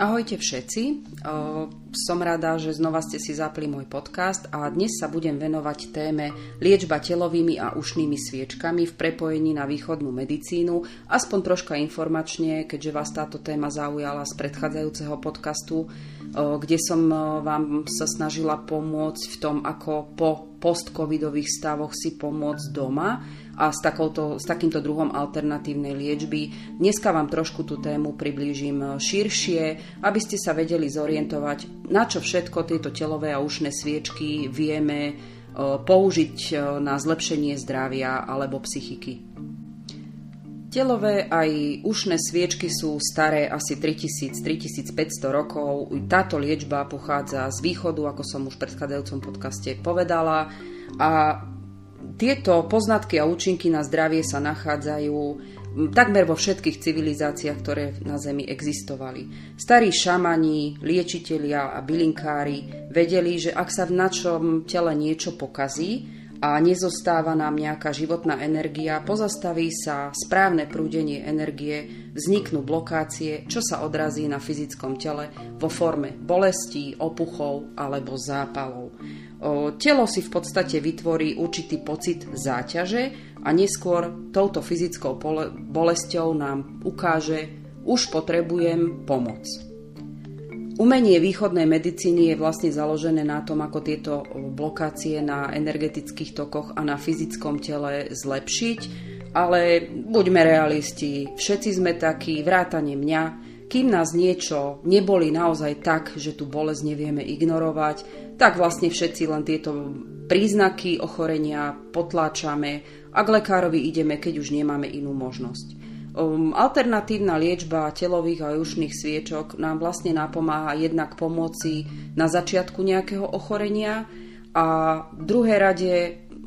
Ahojte všetci, som rada, že znova ste si zapli môj podcast a dnes sa budem venovať téme liečba telovými a ušnými sviečkami v prepojení na východnú medicínu, aspoň troška informačne, keďže vás táto téma zaujala z predchádzajúceho podcastu, kde som vám sa snažila pomôcť v tom, ako po post-covidových stavoch si pomôcť doma a s, takouto, s takýmto druhom alternatívnej liečby. Dneska vám trošku tú tému priblížim e, širšie, aby ste sa vedeli zorientovať, na čo všetko tieto telové a ušné sviečky vieme e, použiť e, na zlepšenie zdravia alebo psychiky. Telové aj ušné sviečky sú staré asi 3000-3500 rokov. Táto liečba pochádza z východu, ako som už v predchádzajúcom podcaste povedala. A tieto poznatky a účinky na zdravie sa nachádzajú takmer vo všetkých civilizáciách, ktoré na Zemi existovali. Starí šamani, liečitelia a bylinkári vedeli, že ak sa v našom tele niečo pokazí a nezostáva nám nejaká životná energia, pozastaví sa správne prúdenie energie, vzniknú blokácie, čo sa odrazí na fyzickom tele vo forme bolestí, opuchov alebo zápalov. Telo si v podstate vytvorí určitý pocit záťaže a neskôr touto fyzickou bolesťou nám ukáže, už potrebujem pomoc. Umenie východnej medicíny je vlastne založené na tom, ako tieto blokácie na energetických tokoch a na fyzickom tele zlepšiť, ale buďme realisti, všetci sme takí, vrátane mňa, kým nás niečo neboli naozaj tak, že tú bolesť nevieme ignorovať, tak vlastne všetci len tieto príznaky ochorenia potláčame. A k lekárovi ideme, keď už nemáme inú možnosť. Um, alternatívna liečba telových a jušných sviečok nám vlastne napomáha jednak pomoci na začiatku nejakého ochorenia a v druhej rade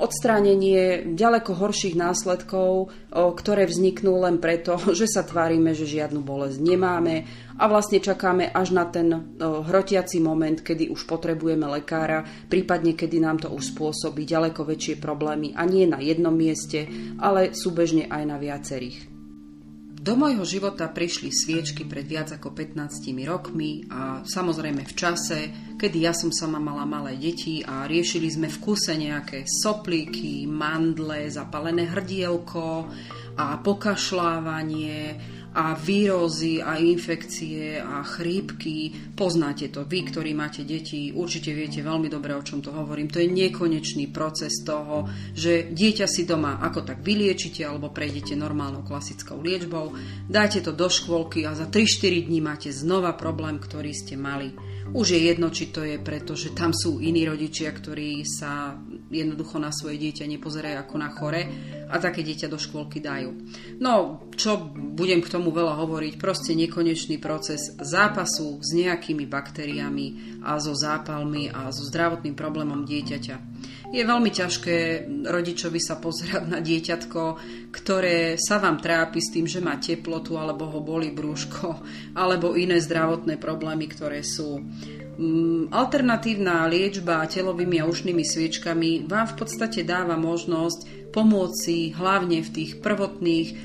odstránenie ďaleko horších následkov, ktoré vzniknú len preto, že sa tvárime, že žiadnu bolesť nemáme a vlastne čakáme až na ten hrotiaci moment, kedy už potrebujeme lekára, prípadne kedy nám to už spôsobí ďaleko väčšie problémy a nie na jednom mieste, ale súbežne aj na viacerých. Do môjho života prišli sviečky pred viac ako 15 rokmi a samozrejme v čase, kedy ja som sama mala malé deti a riešili sme v kuse nejaké soplíky, mandle, zapalené hrdielko a pokašľávanie a výrozy a infekcie a chrípky. Poznáte to vy, ktorí máte deti, určite viete veľmi dobre, o čom to hovorím. To je nekonečný proces toho, že dieťa si doma ako tak vyliečite alebo prejdete normálnou klasickou liečbou, dáte to do škôlky a za 3-4 dní máte znova problém, ktorý ste mali. Už je jedno, či to je preto, že tam sú iní rodičia, ktorí sa jednoducho na svoje dieťa nepozerajú ako na chore a také dieťa do škôlky dajú. No, čo budem k tomu veľa hovoriť, proste nekonečný proces zápasu s nejakými baktériami a so zápalmi a so zdravotným problémom dieťaťa. Je veľmi ťažké rodičovi sa pozerať na dieťatko, ktoré sa vám trápi s tým, že má teplotu alebo ho boli brúško alebo iné zdravotné problémy, ktoré sú. Mm, alternatívna liečba telovými a ušnými sviečkami vám v podstate dáva možnosť pomôcť hlavne v tých prvotných o,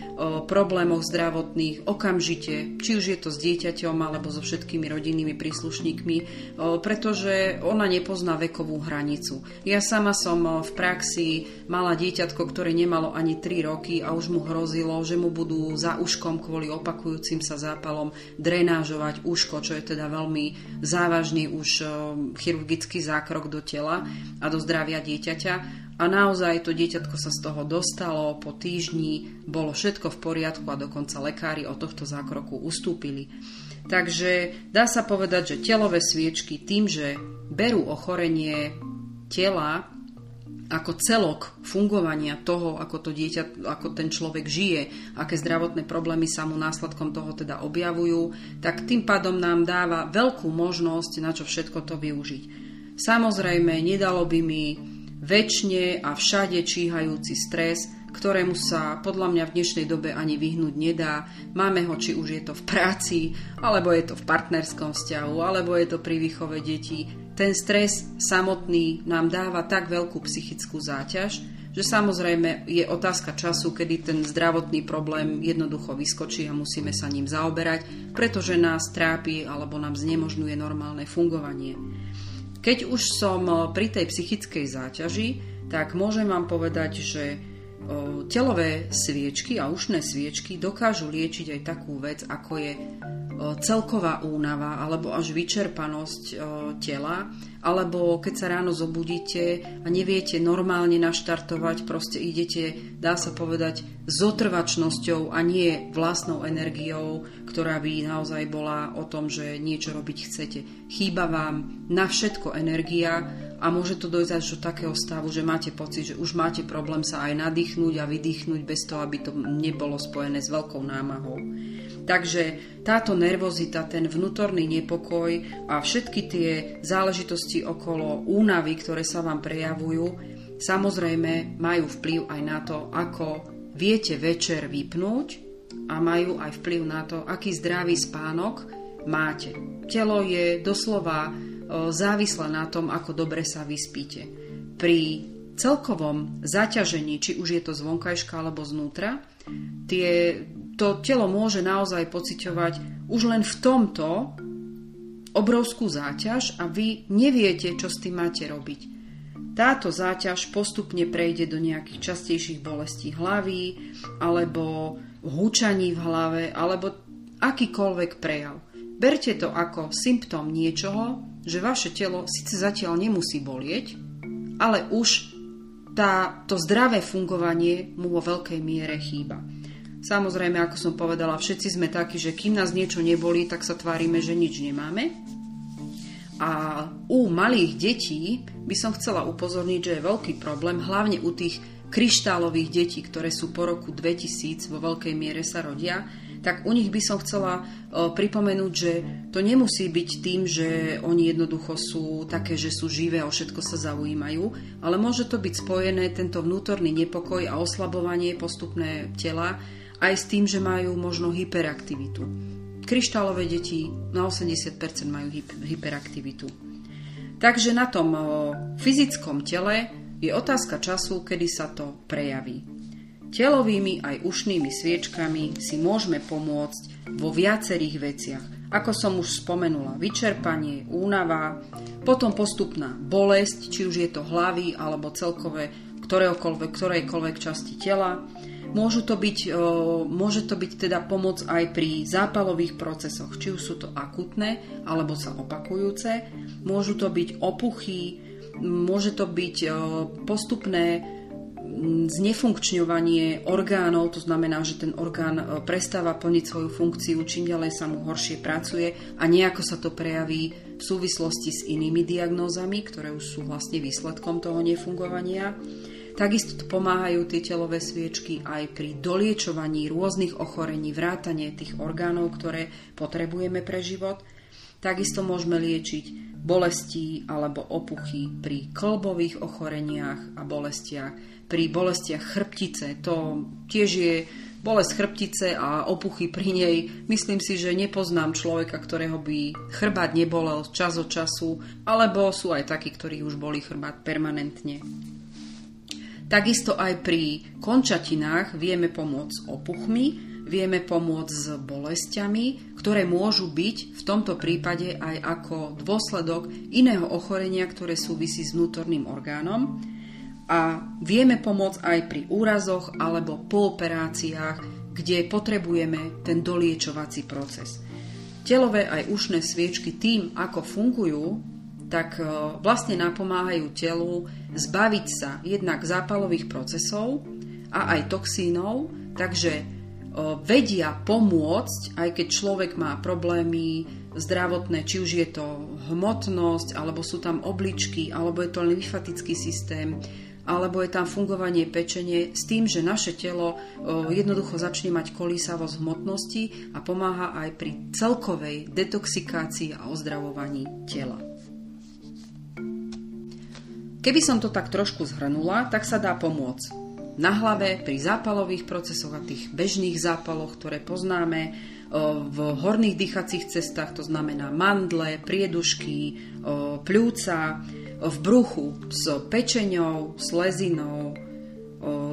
problémoch zdravotných okamžite, či už je to s dieťaťom alebo so všetkými rodinnými príslušníkmi, o, pretože ona nepozná vekovú hranicu. Ja sama som v praxi mala dieťatko, ktoré nemalo ani 3 roky a už mu hrozilo, že mu budú za uškom kvôli opakujúcim sa zápalom drenážovať uško, čo je teda veľmi závažný už chirurgický zákrok do tela a do zdravia dieťaťa a naozaj to dieťatko sa z toho dostalo, po týždni bolo všetko v poriadku a dokonca lekári od tohto zákroku ustúpili. Takže dá sa povedať, že telové sviečky tým, že berú ochorenie tela ako celok fungovania toho, ako to dieťa, ako ten človek žije, aké zdravotné problémy sa mu následkom toho teda objavujú, tak tým pádom nám dáva veľkú možnosť na čo všetko to využiť. Samozrejme, nedalo by mi väčšine a všade číhajúci stres, ktorému sa podľa mňa v dnešnej dobe ani vyhnúť nedá. Máme ho, či už je to v práci, alebo je to v partnerskom vzťahu, alebo je to pri výchove detí. Ten stres samotný nám dáva tak veľkú psychickú záťaž, že samozrejme je otázka času, kedy ten zdravotný problém jednoducho vyskočí a musíme sa ním zaoberať, pretože nás trápi alebo nám znemožňuje normálne fungovanie. Keď už som pri tej psychickej záťaži, tak môžem vám povedať, že telové sviečky a ušné sviečky dokážu liečiť aj takú vec, ako je celková únava alebo až vyčerpanosť tela, alebo keď sa ráno zobudíte a neviete normálne naštartovať, proste idete, dá sa povedať, s otrvačnosťou a nie vlastnou energiou, ktorá by naozaj bola o tom, že niečo robiť chcete. Chýba vám na všetko energia a môže to dojsť až do takého stavu, že máte pocit, že už máte problém sa aj nadýchnuť a vydýchnuť bez toho, aby to nebolo spojené s veľkou námahou. Takže táto nervozita, ten vnútorný nepokoj a všetky tie záležitosti okolo únavy, ktoré sa vám prejavujú, samozrejme majú vplyv aj na to, ako viete večer vypnúť a majú aj vplyv na to, aký zdravý spánok máte. Telo je doslova závislé na tom, ako dobre sa vyspíte. Pri celkovom zaťažení, či už je to zvonkajška alebo znútra, tie to telo môže naozaj pociťovať už len v tomto obrovskú záťaž a vy neviete, čo s tým máte robiť. Táto záťaž postupne prejde do nejakých častejších bolestí hlavy alebo húčaní v hlave alebo akýkoľvek prejav. Berte to ako symptóm niečoho, že vaše telo síce zatiaľ nemusí bolieť, ale už tá, to zdravé fungovanie mu vo veľkej miere chýba. Samozrejme, ako som povedala, všetci sme takí, že kým nás niečo nebolí, tak sa tvárime, že nič nemáme. A u malých detí by som chcela upozorniť, že je veľký problém, hlavne u tých kryštálových detí, ktoré sú po roku 2000 vo veľkej miere sa rodia, tak u nich by som chcela pripomenúť, že to nemusí byť tým, že oni jednoducho sú také, že sú živé a o všetko sa zaujímajú, ale môže to byť spojené tento vnútorný nepokoj a oslabovanie postupné tela aj s tým, že majú možno hyperaktivitu. Kryštálové deti na 80% majú hyperaktivitu. Takže na tom fyzickom tele je otázka času, kedy sa to prejaví. Telovými aj ušnými sviečkami si môžeme pomôcť vo viacerých veciach. Ako som už spomenula, vyčerpanie, únava, potom postupná bolesť, či už je to hlavy alebo celkové ktorejkoľvek časti tela, Môžu to byť, môže to byť teda pomoc aj pri zápalových procesoch, či už sú to akutné alebo sa opakujúce. Môžu to byť opuchy, môže to byť postupné znefunkčňovanie orgánov, to znamená, že ten orgán prestáva plniť svoju funkciu, čím ďalej sa mu horšie pracuje a nejako sa to prejaví v súvislosti s inými diagnózami, ktoré už sú vlastne výsledkom toho nefungovania. Takisto pomáhajú tie telové sviečky aj pri doliečovaní rôznych ochorení, vrátanie tých orgánov, ktoré potrebujeme pre život. Takisto môžeme liečiť bolesti alebo opuchy pri klbových ochoreniach a bolestiach, pri bolestiach chrbtice. To tiež je bolesť chrbtice a opuchy pri nej. Myslím si, že nepoznám človeka, ktorého by chrbát nebolel čas od času, alebo sú aj takí, ktorí už boli chrbát permanentne. Takisto aj pri končatinách vieme pomôcť opuchmi, vieme pomôcť s bolestiami, ktoré môžu byť v tomto prípade aj ako dôsledok iného ochorenia, ktoré súvisí s vnútorným orgánom. A vieme pomôcť aj pri úrazoch alebo po operáciách, kde potrebujeme ten doliečovací proces. Telové aj ušné sviečky tým, ako fungujú, tak e, vlastne napomáhajú telu zbaviť sa jednak zápalových procesov a aj toxínov, takže e, vedia pomôcť, aj keď človek má problémy zdravotné, či už je to hmotnosť, alebo sú tam obličky, alebo je to lymfatický systém, alebo je tam fungovanie pečenie s tým, že naše telo e, jednoducho začne mať kolísavosť hmotnosti a pomáha aj pri celkovej detoxikácii a ozdravovaní tela. Keby som to tak trošku zhrnula, tak sa dá pomôcť. Na hlave pri zápalových procesoch a tých bežných zápaloch, ktoré poznáme, v horných dýchacích cestách, to znamená mandle, priedušky, pľúca, v bruchu s pečenou, slezinou,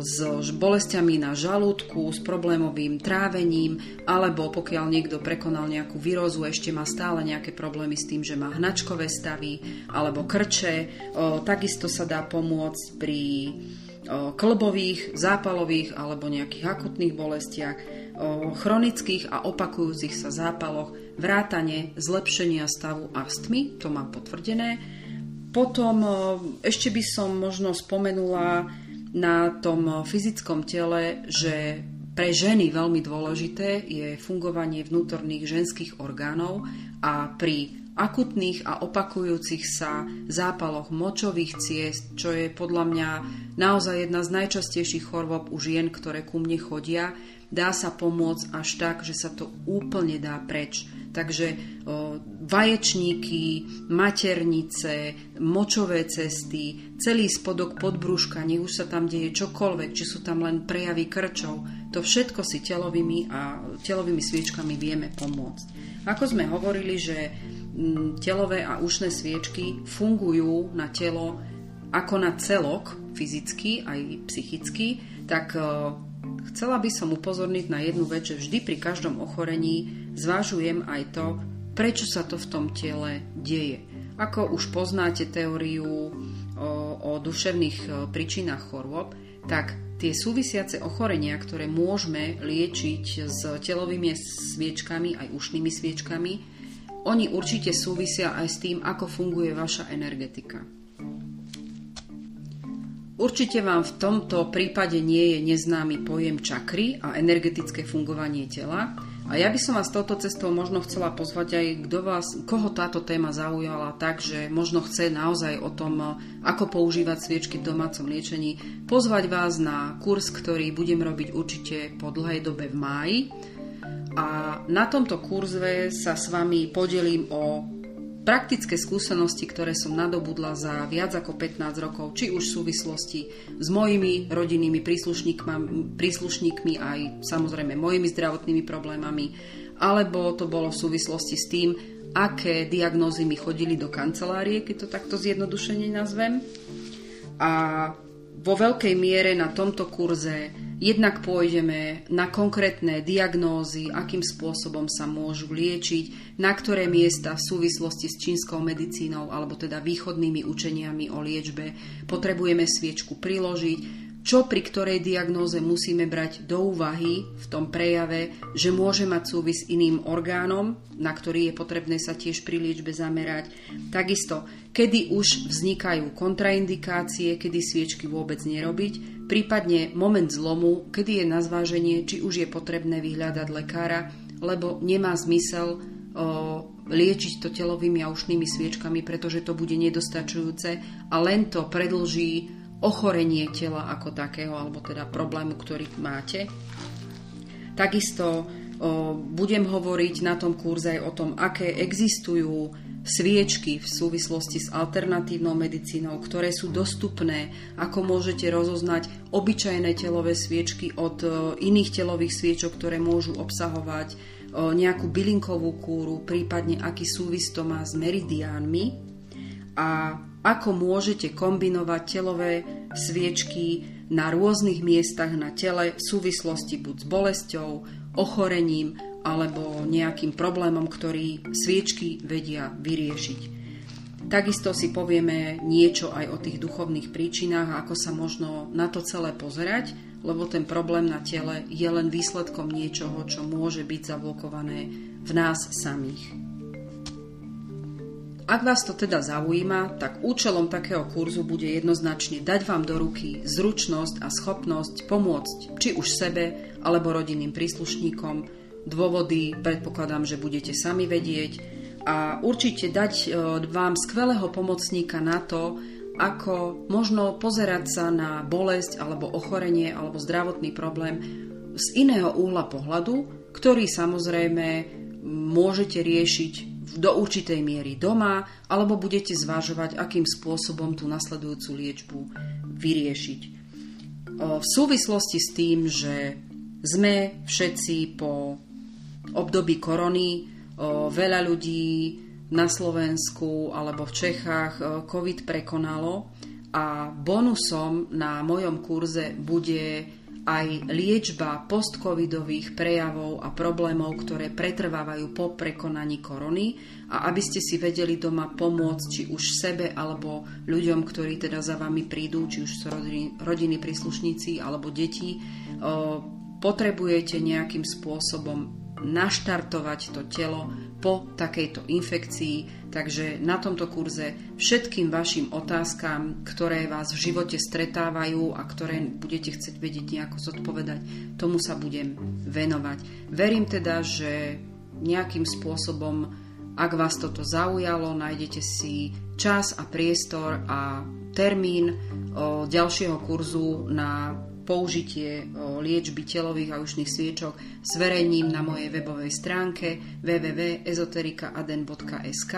s bolestiami na žalúdku, s problémovým trávením, alebo pokiaľ niekto prekonal nejakú výrozu, ešte má stále nejaké problémy s tým, že má hnačkové stavy alebo krče. Takisto sa dá pomôcť pri klbových, zápalových alebo nejakých akutných bolestiach, chronických a opakujúcich sa zápaloch, vrátane zlepšenia stavu astmy, to mám potvrdené. Potom ešte by som možno spomenula na tom fyzickom tele, že pre ženy veľmi dôležité je fungovanie vnútorných ženských orgánov a pri akutných a opakujúcich sa zápaloch močových ciest, čo je podľa mňa naozaj jedna z najčastejších chorôb u žien, ktoré ku mne chodia, dá sa pomôcť až tak, že sa to úplne dá preč. Takže o, vaječníky, maternice, močové cesty, celý spodok podbrúška, nech už sa tam deje čokoľvek, či sú tam len prejavy krčov, to všetko si telovými a telovými sviečkami vieme pomôcť. Ako sme hovorili, že telové a ušné sviečky fungujú na telo ako na celok, fyzicky aj psychicky, tak e, chcela by som upozorniť na jednu vec, že vždy pri každom ochorení zvážujem aj to, prečo sa to v tom tele deje. Ako už poznáte teóriu o, o duševných e, príčinách chorôb, tak tie súvisiace ochorenia, ktoré môžeme liečiť s telovými sviečkami aj ušnými sviečkami, oni určite súvisia aj s tým, ako funguje vaša energetika. Určite vám v tomto prípade nie je neznámy pojem čakry a energetické fungovanie tela. A ja by som vás touto cestou možno chcela pozvať aj kto vás, koho táto téma zaujala tak, že možno chce naozaj o tom, ako používať sviečky v domácom liečení, pozvať vás na kurz, ktorý budem robiť určite po dlhej dobe v máji a na tomto kurze sa s vami podelím o praktické skúsenosti, ktoré som nadobudla za viac ako 15 rokov, či už v súvislosti s mojimi rodinnými príslušníkmi, príslušníkmi aj samozrejme mojimi zdravotnými problémami, alebo to bolo v súvislosti s tým, aké diagnózy mi chodili do kancelárie, keď to takto zjednodušene nazvem. A vo veľkej miere na tomto kurze. Jednak pôjdeme na konkrétne diagnózy, akým spôsobom sa môžu liečiť, na ktoré miesta v súvislosti s čínskou medicínou alebo teda východnými učeniami o liečbe potrebujeme sviečku priložiť, čo pri ktorej diagnóze musíme brať do úvahy v tom prejave, že môže mať súvis iným orgánom, na ktorý je potrebné sa tiež pri liečbe zamerať. Takisto, kedy už vznikajú kontraindikácie, kedy sviečky vôbec nerobiť, prípadne moment zlomu, kedy je na zváženie, či už je potrebné vyhľadať lekára, lebo nemá zmysel o, liečiť to telovými a ušnými sviečkami, pretože to bude nedostačujúce a len to predlží ochorenie tela ako takého, alebo teda problému, ktorý máte. Takisto o, budem hovoriť na tom kurze aj o tom, aké existujú sviečky v súvislosti s alternatívnou medicínou, ktoré sú dostupné, ako môžete rozoznať obyčajné telové sviečky od iných telových sviečok, ktoré môžu obsahovať nejakú bylinkovú kúru, prípadne aký súvis to má s meridiánmi. A ako môžete kombinovať telové sviečky na rôznych miestach na tele v súvislosti buď s bolesťou, ochorením alebo nejakým problémom, ktorý sviečky vedia vyriešiť. Takisto si povieme niečo aj o tých duchovných príčinách a ako sa možno na to celé pozerať, lebo ten problém na tele je len výsledkom niečoho, čo môže byť zablokované v nás samých. Ak vás to teda zaujíma, tak účelom takého kurzu bude jednoznačne dať vám do ruky zručnosť a schopnosť pomôcť či už sebe alebo rodinným príslušníkom. Dôvody predpokladám, že budete sami vedieť a určite dať e, vám skvelého pomocníka na to, ako možno pozerať sa na bolesť alebo ochorenie alebo zdravotný problém z iného úhla pohľadu, ktorý samozrejme môžete riešiť do určitej miery doma, alebo budete zvažovať, akým spôsobom tú nasledujúcu liečbu vyriešiť. V súvislosti s tým, že sme všetci po období korony, veľa ľudí na Slovensku alebo v Čechách COVID prekonalo a bonusom na mojom kurze bude aj liečba postcovidových prejavov a problémov, ktoré pretrvávajú po prekonaní korony. A aby ste si vedeli doma pomôcť či už sebe alebo ľuďom, ktorí teda za vami prídu, či už sú rodiny, rodiny príslušníci alebo deti, potrebujete nejakým spôsobom naštartovať to telo po takejto infekcii. Takže na tomto kurze všetkým vašim otázkam, ktoré vás v živote stretávajú a ktoré budete chcieť vedieť nejako zodpovedať, tomu sa budem venovať. Verím teda, že nejakým spôsobom, ak vás toto zaujalo, nájdete si čas a priestor a termín ďalšieho kurzu na použitie liečby telových a ušných sviečok zverejním na mojej webovej stránke www.ezoterikaaden.sk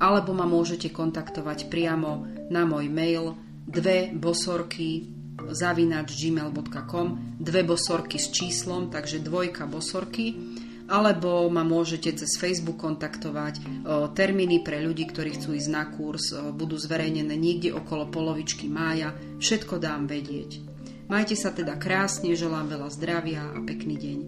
alebo ma môžete kontaktovať priamo na môj mail dve bosorky zavinač gmail.com dve bosorky s číslom, takže dvojka bosorky alebo ma môžete cez Facebook kontaktovať. Termíny pre ľudí, ktorí chcú ísť na kurz, budú zverejnené niekde okolo polovičky mája. Všetko dám vedieť. Majte sa teda krásne, želám veľa zdravia a pekný deň.